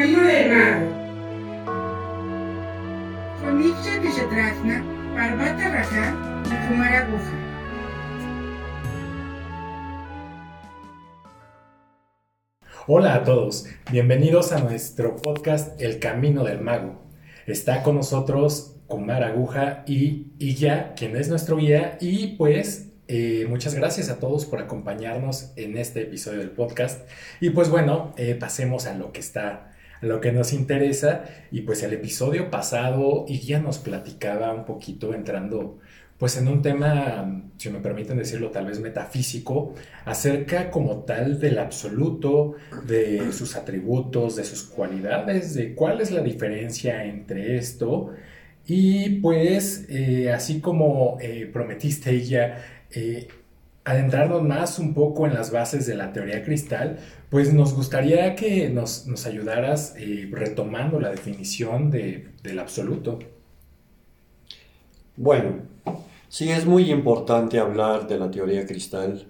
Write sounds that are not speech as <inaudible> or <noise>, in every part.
camino del mago. Parvata. Hola a todos, bienvenidos a nuestro podcast El Camino del Mago. Está con nosotros Kumar Aguja y Iya, quien es nuestro guía, y pues eh, muchas gracias a todos por acompañarnos en este episodio del podcast. Y pues bueno, eh, pasemos a lo que está, lo que nos interesa. Y pues el episodio pasado, Iya nos platicaba un poquito entrando pues en un tema, si me permiten decirlo, tal vez metafísico, acerca como tal del absoluto, de sus atributos, de sus cualidades, de cuál es la diferencia entre esto. Y pues, eh, así como prometiste ella eh, adentrarnos más un poco en las bases de la teoría cristal, pues nos gustaría que nos, ayudaras eh, retomando la definición del absoluto. Bueno, sí es muy importante hablar de la teoría cristal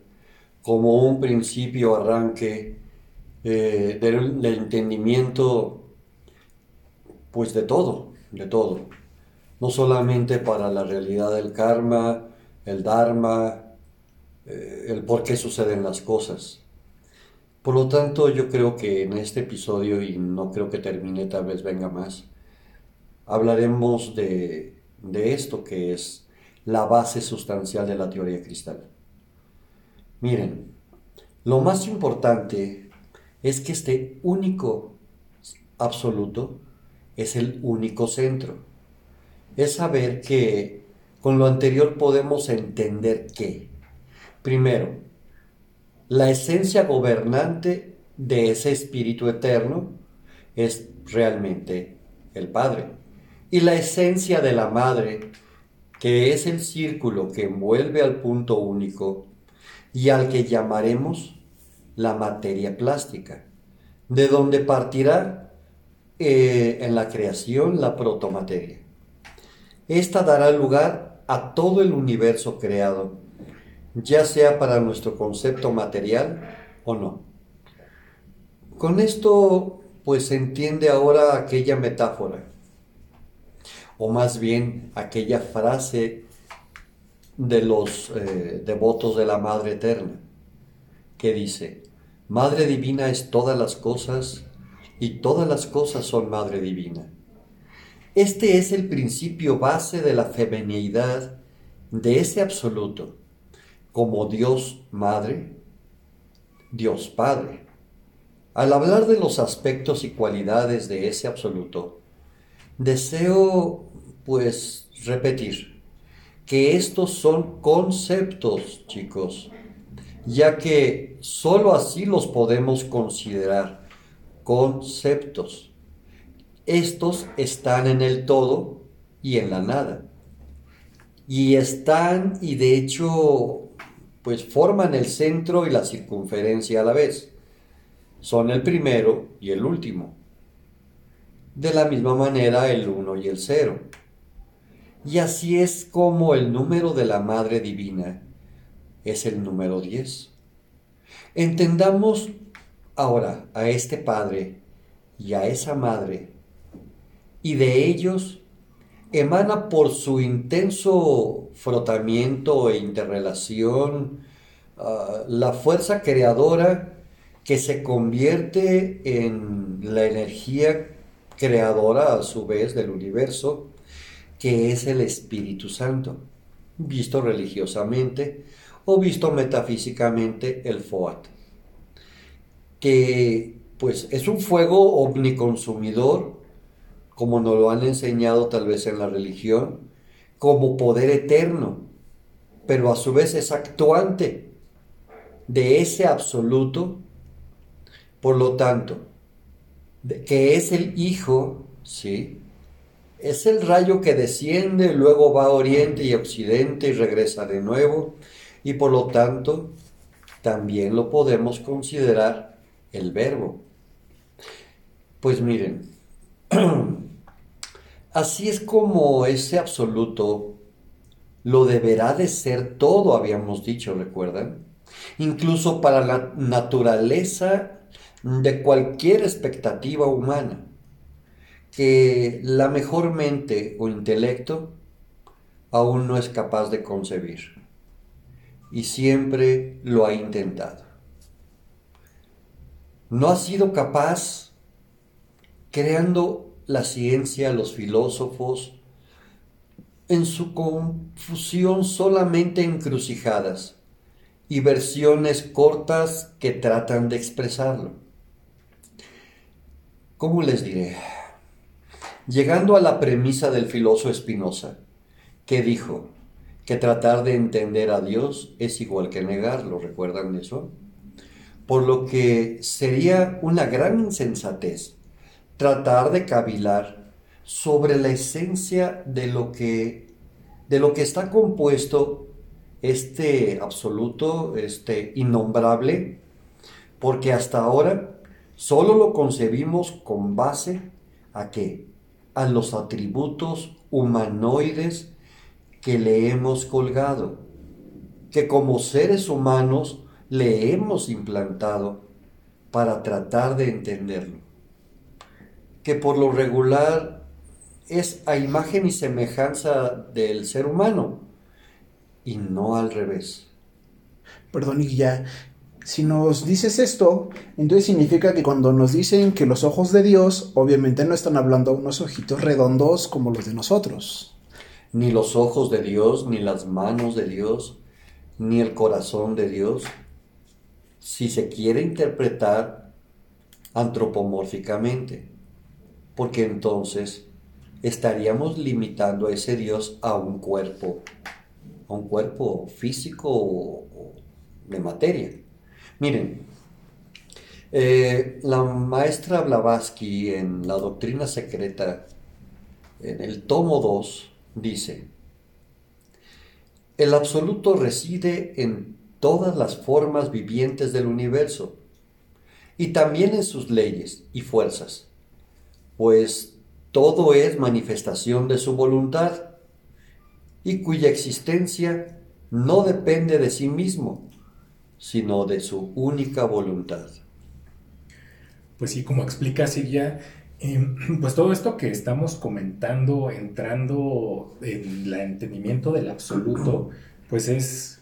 como un principio arranque eh, del, del, entendimiento pues de todo, de todo. No solamente para la realidad del karma, el Dharma, eh, el por qué suceden las cosas. Por lo tanto, yo creo que en este episodio, y no creo que termine, tal vez venga más, hablaremos de, de esto que es la base sustancial de la teoría cristal. Miren, lo más importante es que este único absoluto es el único centro. Es saber que con lo anterior podemos entender que, primero, la esencia gobernante de ese espíritu eterno es realmente el Padre. Y la esencia de la Madre, que es el círculo que envuelve al punto único y al que llamaremos la materia plástica, de donde partirá eh, en la creación la protomateria. Esta dará lugar a todo el universo creado, ya sea para nuestro concepto material o no. Con esto, pues se entiende ahora aquella metáfora, o más bien aquella frase de los eh, devotos de la Madre Eterna, que dice, Madre Divina es todas las cosas y todas las cosas son Madre Divina. Este es el principio base de la femineidad de ese absoluto, como Dios Madre, Dios Padre. Al hablar de los aspectos y cualidades de ese absoluto, deseo pues repetir que estos son conceptos, chicos, ya que sólo así los podemos considerar conceptos estos están en el todo y en la nada. Y están, y de hecho, pues forman el centro y la circunferencia a la vez. Son el primero y el último. De la misma manera el uno y el cero. Y así es como el número de la Madre Divina es el número 10. Entendamos ahora a este Padre y a esa Madre y de ellos emana por su intenso frotamiento e interrelación ah, la fuerza creadora que se convierte en la energía creadora a su vez del universo, que es el Espíritu Santo, visto religiosamente o visto metafísicamente el Foat, que pues es un fuego omniconsumidor como nos lo han enseñado tal vez en la religión, como poder eterno, pero a su vez es actuante de ese absoluto, por lo tanto, que es el Hijo, ¿sí? Es el rayo que desciende, luego va a oriente y occidente y regresa de nuevo, y por lo tanto, también lo podemos considerar el verbo. Pues miren, <clears throat> Así es como ese absoluto lo deberá de ser todo, habíamos dicho, ¿recuerdan? Incluso para la naturaleza de cualquier expectativa humana que la mejor mente o intelecto aún no es capaz de concebir. Y siempre lo ha intentado. No ha sido capaz, creando la ciencia, los filósofos, en su confusión solamente encrucijadas y versiones cortas que tratan de expresarlo. ¿Cómo les diré? Llegando a la premisa del filósofo Spinoza, que dijo que tratar de entender a Dios es igual que negarlo, ¿recuerdan eso? Por lo que sería una gran insensatez tratar de cavilar sobre la esencia de lo que, de lo que está compuesto este absoluto, este innombrable, porque hasta ahora solo lo concebimos con base a qué? A los atributos humanoides que le hemos colgado, que como seres humanos le hemos implantado para tratar de entenderlo, que por lo regular es a imagen y semejanza del ser humano y no al revés. Perdón, y ya, si nos dices esto, entonces significa que cuando nos dicen que los ojos de Dios, obviamente no están hablando unos ojitos redondos como los de nosotros. Ni los ojos de Dios, ni las manos de Dios, ni el corazón de Dios. Si se quiere interpretar antropomórficamente, porque entonces estaríamos limitando a ese Dios a un cuerpo, a un cuerpo físico de materia. Miren, eh, la maestra Blavatsky en la doctrina secreta, en el tomo 2, dice, el absoluto reside en todas las formas vivientes del universo y también en sus leyes y fuerzas, pues todo es manifestación de su voluntad y cuya existencia no depende de sí mismo, sino de su única voluntad. Pues sí, como explica Silvia, em, <clears throat> pues todo esto que estamos comentando, entrando en el entendimiento del absoluto, pues es,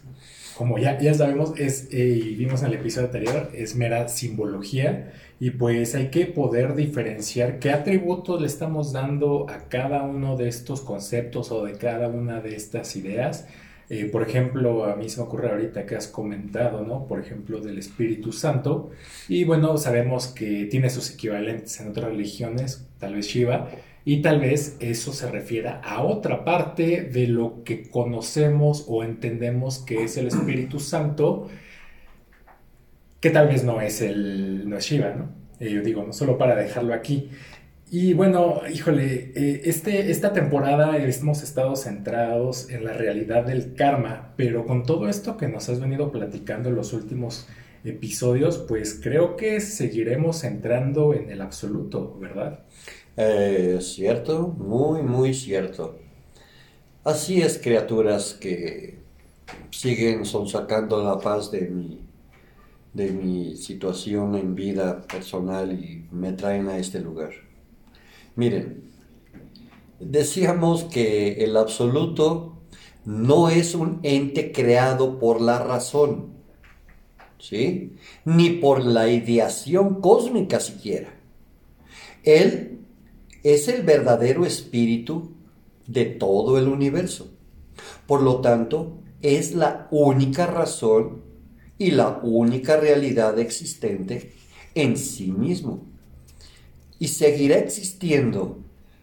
como ya, ya sabemos, es, eh, vimos en el episodio anterior, es mera simbología y pues hay que poder diferenciar qué atributos le estamos dando a cada uno de estos conceptos o de cada una de estas ideas. Eh, por ejemplo, a mí se me ocurre ahorita que has comentado, ¿no? Por ejemplo, del Espíritu Santo. Y bueno, sabemos que tiene sus equivalentes en otras religiones, tal vez Shiva, y tal vez eso se refiera a otra parte de lo que conocemos o entendemos que es el Espíritu Santo que tal vez no es el no es Shiva, ¿no? Yo digo, no solo para dejarlo aquí. Y bueno, híjole, eh, este, esta temporada hemos estado centrados en la realidad del karma, pero con todo esto que nos has venido platicando en los últimos episodios, pues creo que seguiremos entrando en el absoluto, ¿verdad? Eh, cierto, muy, muy cierto. Así es, criaturas que siguen sonsacando la paz de mi de mi situación en vida personal y me traen a este lugar. Miren, decíamos que el absoluto no es un ente creado por la razón, ¿sí? Ni por la ideación cósmica siquiera. Él es el verdadero espíritu de todo el universo. Por lo tanto, es la única razón y la única realidad existente en sí mismo. Y seguirá existiendo,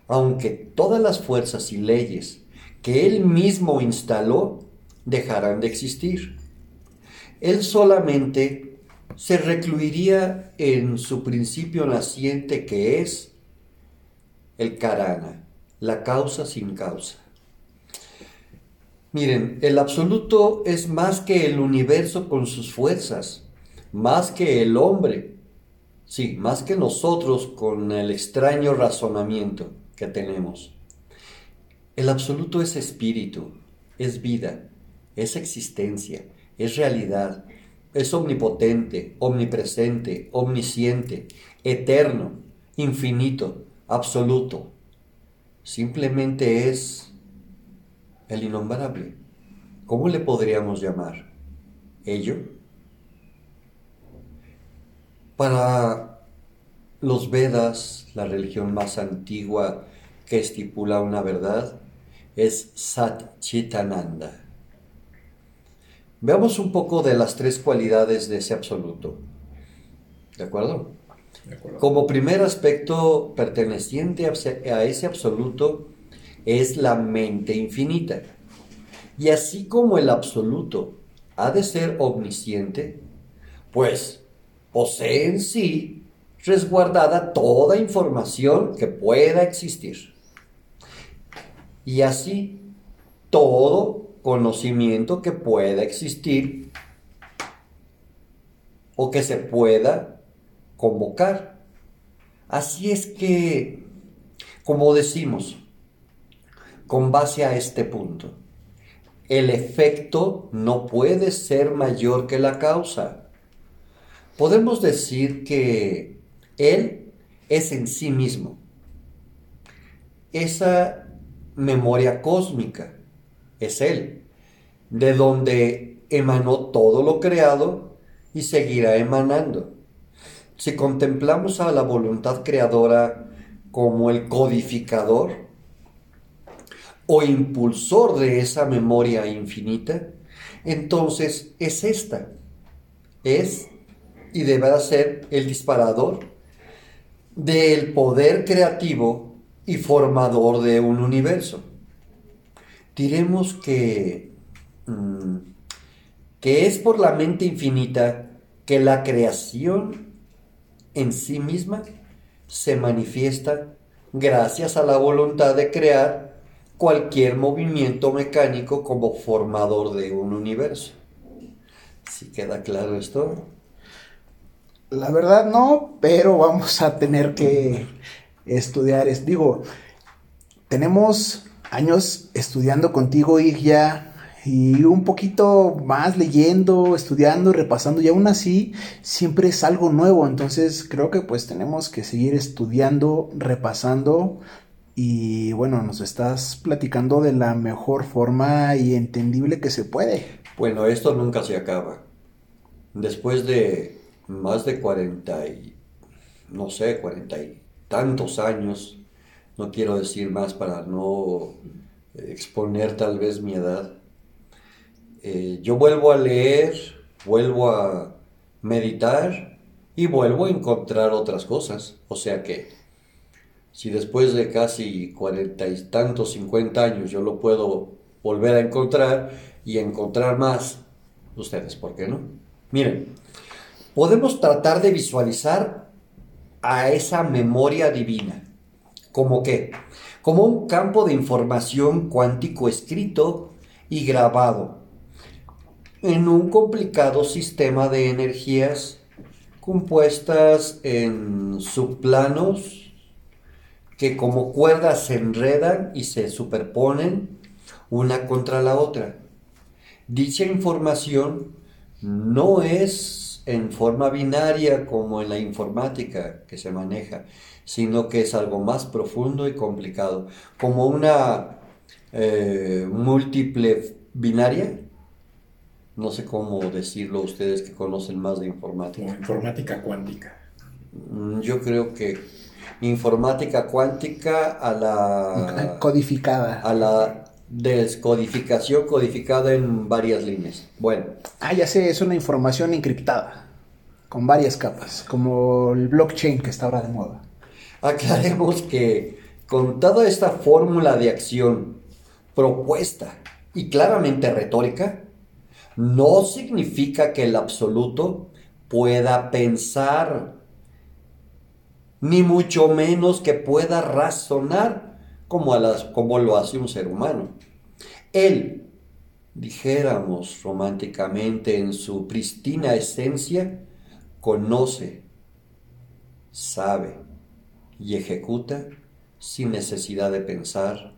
aunque todas las fuerzas y leyes que él mismo instaló dejarán de existir. Él solamente se recluiría en su principio naciente que es el karana, la causa sin causa. Miren, el absoluto es más que el universo con sus fuerzas, más que el hombre, sí, más que nosotros con el extraño razonamiento que tenemos. El absoluto es espíritu, es vida, es existencia, es realidad, es omnipotente, omnipresente, omnisciente, eterno, infinito, absoluto. Simplemente es el innombrable. ¿Cómo le podríamos llamar? ¿Ello? Para los Vedas, la religión más antigua que estipula una verdad, es Sat Chitananda. Veamos un poco de las tres cualidades de ese absoluto. ¿De acuerdo? Como primer aspecto perteneciente a ese absoluto es la mente infinita. Y así como el absoluto ha de ser omnisciente, pues posee en sí resguardada toda información que pueda existir. Y así todo conocimiento que pueda existir o que se pueda convocar. Así es que, como decimos, con base a este punto, el efecto no puede ser mayor que la causa. Podemos decir que Él es en sí mismo. Esa memoria cósmica es Él, de donde emanó todo lo creado y seguirá emanando. Si contemplamos a la voluntad creadora como el codificador o impulsor de esa memoria infinita, entonces es esta, es y deberá ser el disparador del poder creativo y formador de un universo. Diremos que, mm, que es por la mente infinita que la creación en sí misma se manifiesta gracias a la voluntad de crear cualquier movimiento mecánico como formador de un universo. ¿Sí queda claro esto? La verdad no, pero vamos a tener que estudiar. Es, digo, tenemos años estudiando contigo y ya y un poquito más leyendo, estudiando, repasando y aún así siempre es algo nuevo, entonces creo que pues tenemos que seguir estudiando, repasando y bueno, nos estás platicando de la mejor forma y entendible que se puede. Bueno, esto nunca se acaba. Después de más de 40 y, no sé, 40 y tantos años, no quiero decir más para no exponer tal vez mi edad, eh, yo vuelvo a leer, vuelvo a meditar y vuelvo a encontrar otras cosas. O sea que si después de casi cuarenta y tantos, cincuenta años yo lo puedo volver a encontrar y encontrar más, ustedes, ¿por qué no? Miren, podemos tratar de visualizar a esa memoria divina. ¿Como qué? Como un campo de información cuántico escrito y grabado en un complicado sistema de energías compuestas en subplanos que como cuerdas se enredan y se superponen una contra la otra. Dicha información no es en forma binaria como en la informática que se maneja, sino que es algo más profundo y complicado, como una eh, múltiple binaria, no sé cómo decirlo ustedes que conocen más de informática. Como informática cuántica. Mm, Yo creo que informática cuántica a la <laughs> Codificada. a la descodificación codificada en varias líneas. Bueno, Ah, ya sé, es una información encriptada, con varias capas, como el blockchain que está ahora de moda. aclaremos que con toda esta fórmula de acción propuesta y claramente retórica, no significa que el absoluto pueda pensar, ni mucho menos que pueda razonar como, a las- como lo hace un ser humano. Él, dijéramos románticamente en su pristina esencia, conoce, sabe y ejecuta sin necesidad de pensar,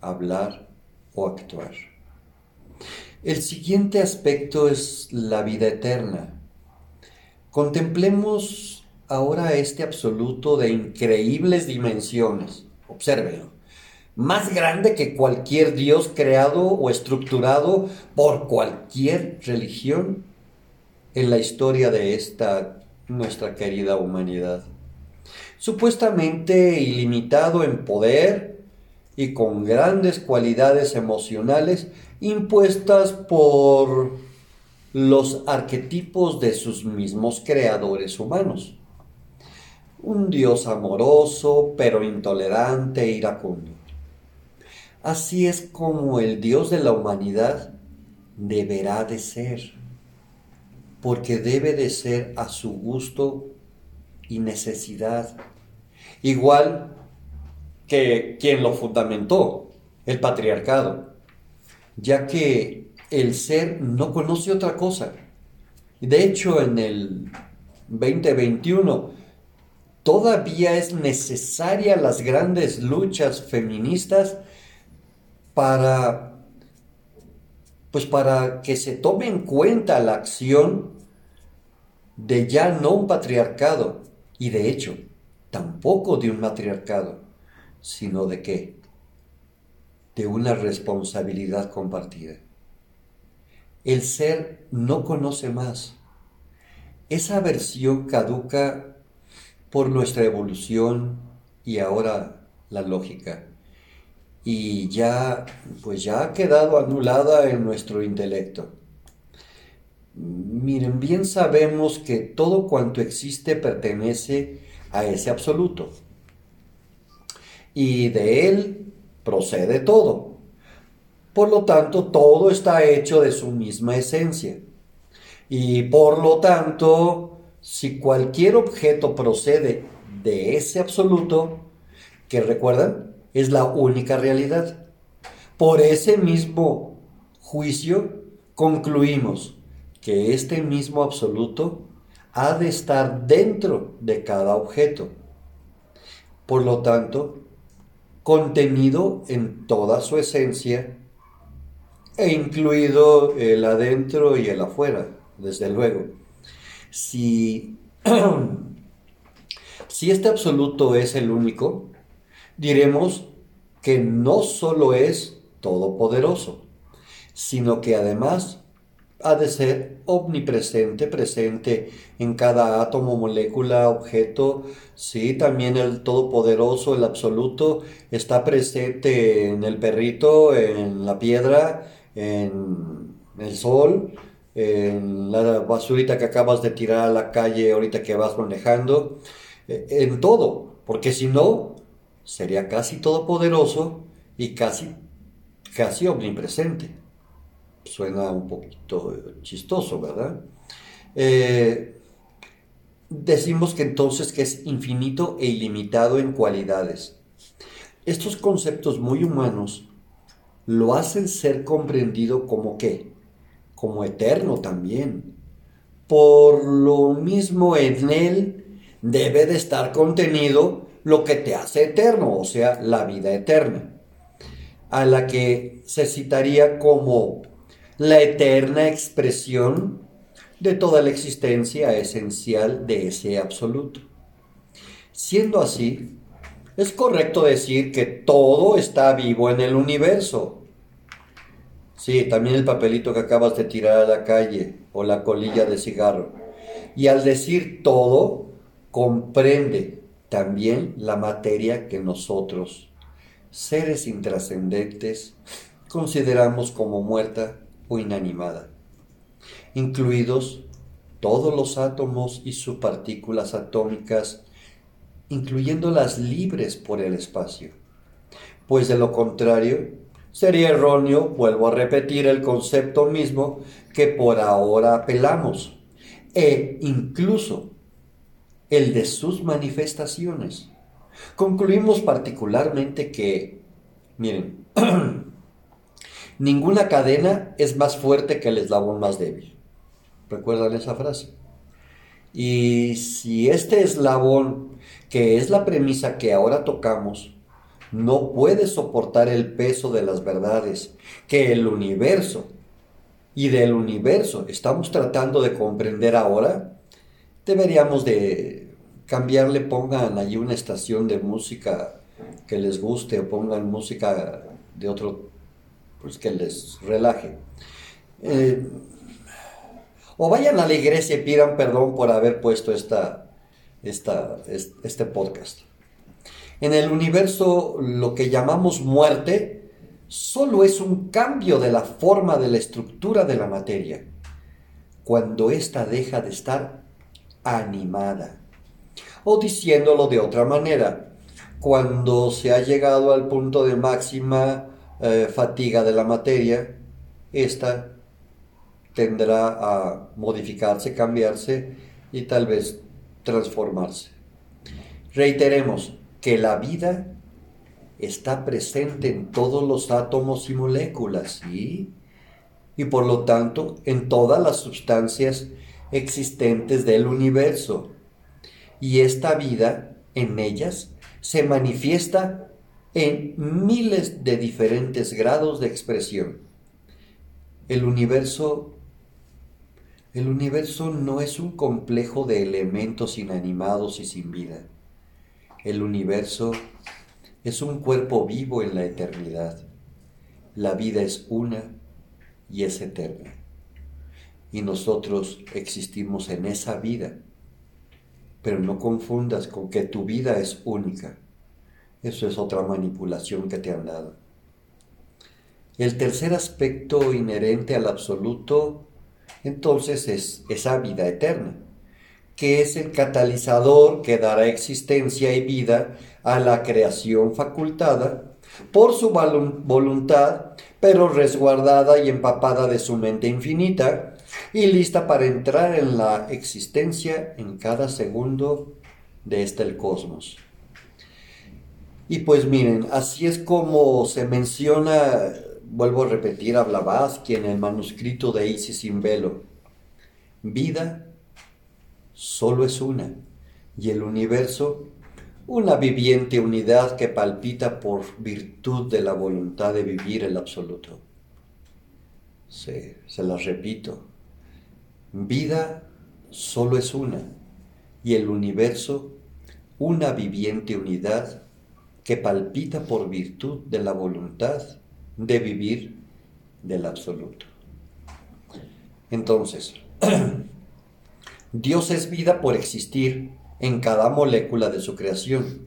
hablar o actuar. El siguiente aspecto es la vida eterna. Contemplemos ahora este absoluto de increíbles dimensiones. Obsérvenlo. Más grande que cualquier Dios creado o estructurado por cualquier religión en la historia de esta nuestra querida humanidad. Supuestamente ilimitado en poder y con grandes cualidades emocionales impuestas por los arquetipos de sus mismos creadores humanos. Un Dios amoroso, pero intolerante e iracundo. Así es como el Dios de la humanidad deberá de ser, porque debe de ser a su gusto y necesidad, igual que quien lo fundamentó, el patriarcado, ya que el ser no conoce otra cosa. De hecho, en el 2021 todavía es necesaria las grandes luchas feministas para pues para que se tome en cuenta la acción de ya no un patriarcado y de hecho tampoco de un matriarcado, sino de qué? De una responsabilidad compartida. El ser no conoce más. Esa versión caduca por nuestra evolución y ahora la lógica. Y ya, pues ya ha quedado anulada en nuestro intelecto. Miren, bien sabemos que todo cuanto existe pertenece a ese absoluto. Y de él procede todo. Por lo tanto, todo está hecho de su misma esencia. Y por lo tanto, si cualquier objeto procede de ese absoluto, que recuerdan, es la única realidad. Por ese mismo juicio concluimos que este mismo absoluto ha de estar dentro de cada objeto. Por lo tanto, contenido en toda su esencia e incluido el adentro y el afuera, desde luego. Si, <clears throat> si este absoluto es el único, diremos que no solo es todopoderoso, sino que además ha de ser omnipresente, presente en cada átomo, molécula, objeto. Sí, también el todopoderoso, el absoluto, está presente en el perrito, en la piedra, en el sol, en la basurita que acabas de tirar a la calle ahorita que vas manejando, eh, en todo, porque si no, sería casi todopoderoso y casi, casi omnipresente. Suena un poquito chistoso, ¿verdad? Eh, decimos que entonces que es infinito e ilimitado en cualidades. Estos conceptos muy humanos lo hacen ser comprendido como qué? Como eterno también. Por lo mismo en él debe de estar contenido lo que te hace eterno, o sea, la vida eterna, a la que se citaría como la eterna expresión de toda la existencia esencial de ese absoluto. Siendo así, es correcto decir que todo está vivo en el universo. Sí, también el papelito que acabas de tirar a la calle o la colilla de cigarro. Y al decir todo, comprende también la materia que nosotros, seres intrascendentes, consideramos como muerta o inanimada, incluidos todos los átomos y subpartículas atómicas incluyendo las libres por el espacio. Pues de lo contrario, sería erróneo, vuelvo a repetir el concepto mismo que por ahora apelamos, e incluso el de sus manifestaciones. Concluimos particularmente que, miren, <clears throat> ninguna cadena es más fuerte que el eslabón más débil. ¿Recuerdan esa frase? Y si este eslabón, que es la premisa que ahora tocamos, no puede soportar el peso de las verdades que el universo y del universo estamos tratando de comprender ahora, deberíamos de cambiarle, pongan allí una estación de música que les guste o pongan música de otro, pues que les relaje. Eh, o vayan a la iglesia y pidan perdón por haber puesto esta, este podcast. En el universo lo que llamamos muerte solo es un cambio de la forma de la estructura de la materia, cuando ésta deja de estar animada. O diciéndolo de otra manera, cuando se ha llegado al punto de máxima eh, fatiga de la materia, ésta tendrá a modificarse, cambiarse y tal vez transformarse. Reiteremos que la vida está presente en todos los átomos y moléculas. Y por lo tanto en todas las sustancias existentes del universo. Y esta vida en ellas se manifiesta en miles de diferentes grados de expresión. El universo el universo no es un complejo de elementos inanimados y sin vida. El universo es un cuerpo vivo en la eternidad. La vida es una y es eterna. Y nosotros existimos en esa vida. Pero no confundas con que tu vida es única. Eso es otra manipulación que te han dado. El tercer aspecto inherente al absoluto, entonces, es esa vida eterna que es el catalizador que dará existencia y vida a la creación facultada por su voluntad, pero resguardada y empapada de su mente infinita y lista para entrar en la existencia en cada segundo de este el cosmos. Y pues miren, así es como se menciona, vuelvo a repetir a Blavatsky en el manuscrito de Isis sin velo, vida solo es una, y el universo una viviente unidad que palpita por virtud de la voluntad de vivir el absoluto. se las repito, vida solo es una, y el universo una viviente unidad que palpita por virtud de la voluntad de vivir del absoluto. Entonces, <clears throat> Dios es vida por existir en cada molécula de su creación.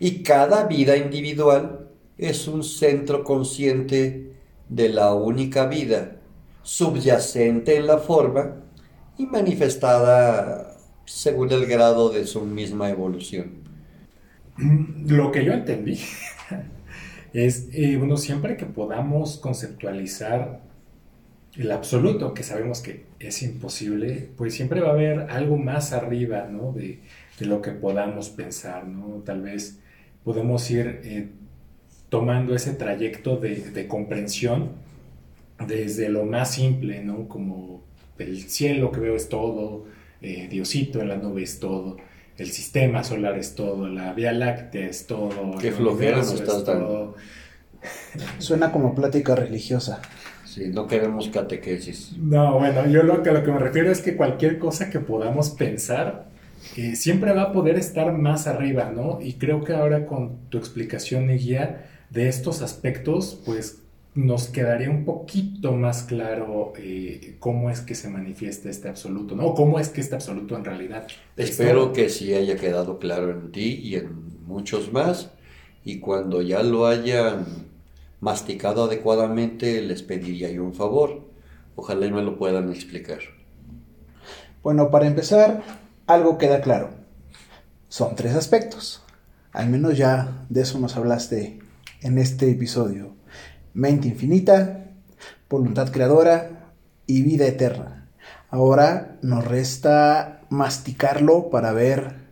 Y cada vida individual es un centro consciente de la única vida, subyacente en la forma y manifestada según el grado de su misma evolución. <clears throat> Lo que yo entendí <laughs> es, eh, bueno, siempre que podamos conceptualizar el absoluto, que sabemos que es imposible, pues siempre va a haber algo más arriba, ¿no? De, lo que podamos pensar, ¿no? Tal vez podemos ir eh, tomando ese trayecto de, comprensión desde lo más simple, ¿no? Como el cielo que veo es todo, eh, Diosito en la nube es todo, el sistema solar es todo, la Vía Láctea es todo. Qué flojera no estás dando. Suena como plática religiosa no queremos catequesis. No, bueno, yo lo que, lo que me refiero es que cualquier cosa que podamos pensar eh, siempre va a poder estar más arriba, ¿no? Y creo que ahora con tu explicación y guía de estos aspectos, pues nos quedaría un poquito más claro eh, cómo es que se manifiesta este absoluto, ¿no? cómo es que este absoluto en realidad. Espero que sí haya quedado claro en ti y en muchos más. Y cuando ya lo hayan masticado adecuadamente, les pediría yo un favor. Ojalá y me lo puedan explicar. Bueno, para empezar, algo queda claro. Son tres aspectos. Al menos ya de eso nos hablaste en este episodio. Mente infinita, voluntad creadora y vida eterna. Ahora nos resta masticarlo para ver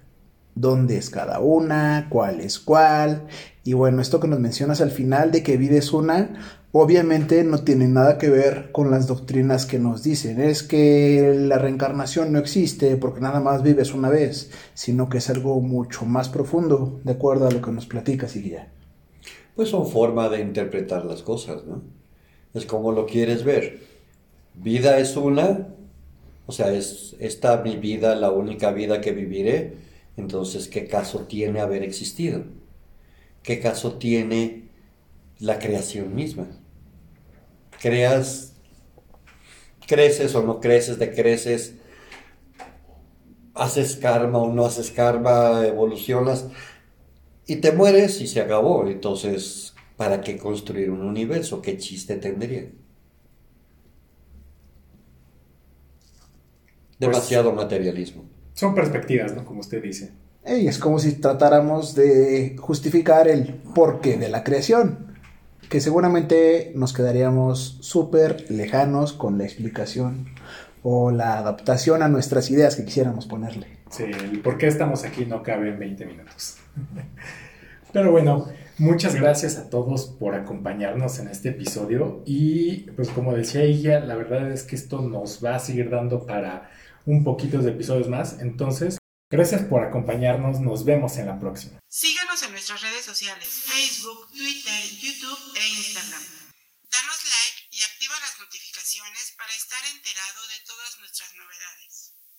dónde es cada una, cuál es cuál y bueno, esto que nos mencionas al final de que vives una, obviamente no tiene nada que ver con las doctrinas que nos dicen. Es que la reencarnación no existe porque nada más vives una vez, sino que es algo mucho más profundo, de acuerdo a lo que nos platicas guía. Pues son forma de interpretar las cosas, ¿no? Es como lo quieres ver. vida es una, o sea, es esta mi vida, la única vida que viviré, entonces, ¿qué caso tiene haber existido? ¿Qué caso tiene la creación misma? Creas, creces o no creces, decreces, haces karma o no haces karma, evolucionas y te mueres y se acabó. Entonces, ¿para qué construir un universo? ¿Qué chiste tendría? Demasiado materialismo. Son perspectivas, ¿no? Como usted dice. Es como si tratáramos de justificar el porqué de la creación, que seguramente nos quedaríamos súper lejanos con la explicación o la adaptación a nuestras ideas que quisiéramos ponerle. Sí, el por qué estamos aquí no cabe en 20 minutos. <laughs> Pero bueno, muchas gracias a todos por acompañarnos en este episodio y pues como decía ella, la verdad es que esto nos va a seguir dando para un poquito de episodios más, entonces gracias por acompañarnos, nos vemos en la próxima. Síguenos en nuestras redes sociales, Facebook, Twitter, YouTube e Instagram. Danos like y activa las notificaciones para estar enterado de todas nuestras novedades.